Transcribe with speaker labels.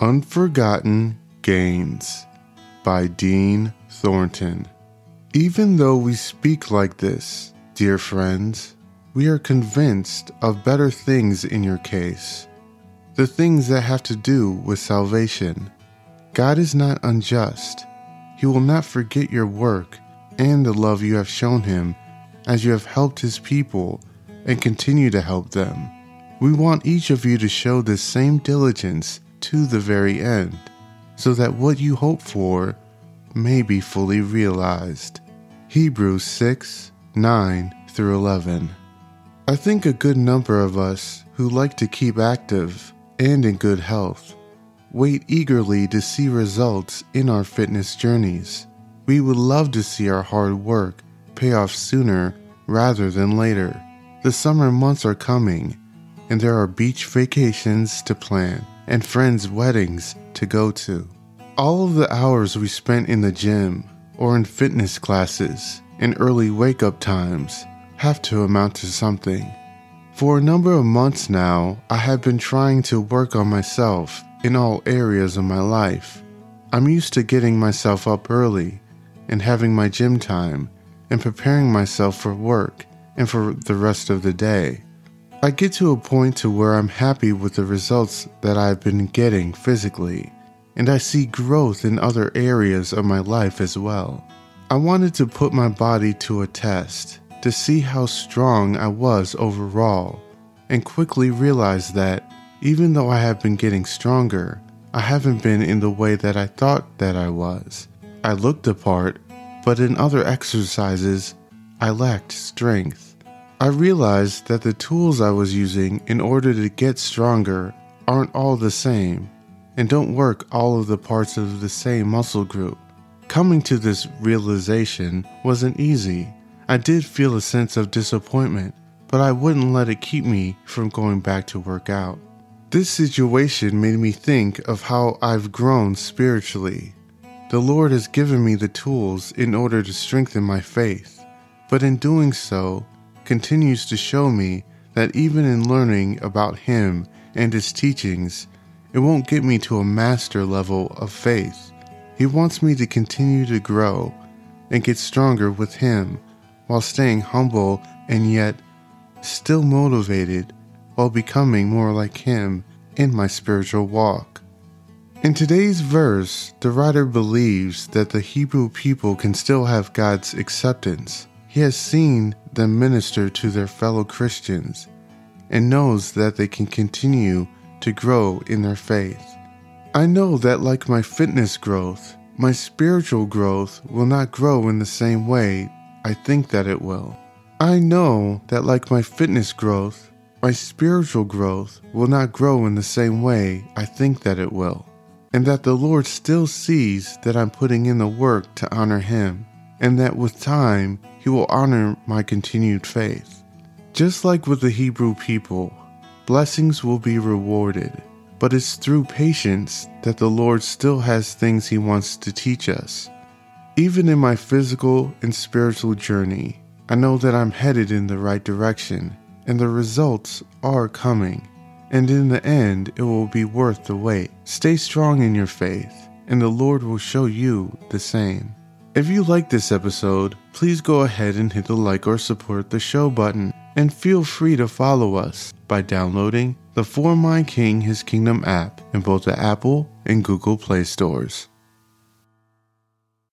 Speaker 1: Unforgotten Gains by Dean Thornton. Even though we speak like this, dear friends, we are convinced of better things in your case. The things that have to do with salvation. God is not unjust. He will not forget your work and the love you have shown Him as you have helped His people and continue to help them. We want each of you to show this same diligence to the very end, so that what you hope for may be fully realized. Hebrews 6 9 through 11. I think a good number of us who like to keep active and in good health wait eagerly to see results in our fitness journeys. We would love to see our hard work pay off sooner rather than later. The summer months are coming, and there are beach vacations to plan and friends' weddings to go to. All of the hours we spent in the gym or in fitness classes and early wake up times have to amount to something. For a number of months now, I have been trying to work on myself in all areas of my life. I'm used to getting myself up early and having my gym time and preparing myself for work and for the rest of the day. I get to a point to where I'm happy with the results that I've been getting physically, and I see growth in other areas of my life as well. I wanted to put my body to a test to see how strong I was overall, and quickly realized that even though I have been getting stronger, I haven't been in the way that I thought that I was. I looked the part, but in other exercises, I lacked strength. I realized that the tools I was using in order to get stronger aren't all the same and don't work all of the parts of the same muscle group. Coming to this realization wasn't easy. I did feel a sense of disappointment, but I wouldn't let it keep me from going back to work out. This situation made me think of how I've grown spiritually. The Lord has given me the tools in order to strengthen my faith, but in doing so, continues to show me that even in learning about Him and His teachings, it won't get me to a master level of faith. He wants me to continue to grow and get stronger with Him while staying humble and yet still motivated while becoming more like Him in my spiritual walk. In today's verse, the writer believes that the Hebrew people can still have God's acceptance he has seen them minister to their fellow Christians and knows that they can continue to grow in their faith. I know that, like my fitness growth, my spiritual growth will not grow in the same way I think that it will. I know that, like my fitness growth, my spiritual growth will not grow in the same way I think that it will, and that the Lord still sees that I'm putting in the work to honor Him, and that with time he will honor my continued faith. Just like with the Hebrew people, blessings will be rewarded, but it's through patience that the Lord still has things He wants to teach us. Even in my physical and spiritual journey, I know that I'm headed in the right direction and the results are coming. And in the end, it will be worth the wait. Stay strong in your faith, and the Lord will show you the same. If you like this episode, please go ahead and hit the like or support the show button, and feel free to follow us by downloading the For My King His Kingdom app in both the Apple and Google Play stores.